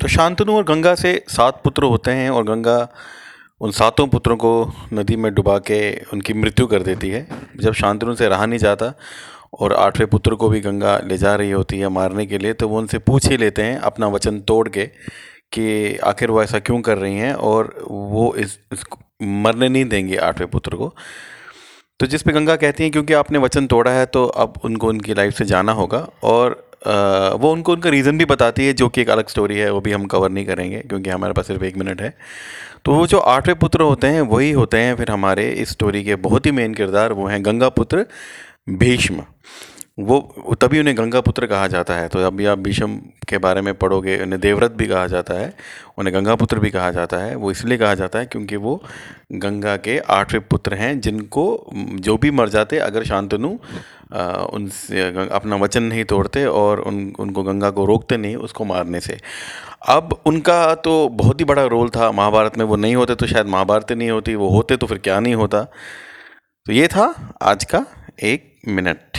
तो शांतनु और गंगा से सात पुत्र होते हैं और गंगा उन सातों पुत्रों को नदी में डुबा के उनकी मृत्यु कर देती है। जब शांतनु से रहा नहीं जाता और आठवें पुत्र को भी गंगा ले जा रही होती है मारने के लिए तो वो उनसे पूछ ही लेते हैं अपना वचन तोड़ के कि आखिर वो ऐसा क्यों कर रही हैं और वो इस, इस मरने नहीं देंगे आठवें पुत्र को। तो जिस पे गंगा कहती हैं क्योंकि आपने वचन तोड़ा है तो अब उनको उनकी लाइफ से जाना होगा और वो उनको, उनका रीज़न भी बताती है, जो कि एक अलग स्टोरी है, वो भी हम कवर नहीं करेंगे, क्योंकि हमारे पास सिर्फ़ एक मिनट है। तो वो जो आठवें पुत्र होते हैं, वही होते हैं फिर हमारे इस स्टोरी के बहुत ही मेन किरदार, वो हैं गंगा पुत्र भीष्म। वो तभी उन्हें गंगा पुत्र कहा जाता है। तो अभी आप भीष्म के बारे में पढ़ोगे, उन्हें देवव्रत भी कहा जाता है, उन्हें गंगा पुत्र भी कहा जाता है, वो इसलिए कहा जाता है क्योंकि वो गंगा के आठवें पुत्र हैं, जिनको, जो भी मर जाते, अगर शांतनु उनसे अपना वचन नहीं तोड़ते और उन, उनको गंगा को रोकते नहीं, उसको मारने से। अब उनका तो बहुत ही बड़ा रोल था, महाभारत में वो नहीं होते तो शायद महाभारत नहीं होती, वो होते तो फिर क्या नहीं होता। तो ये था आज का एक मिनट।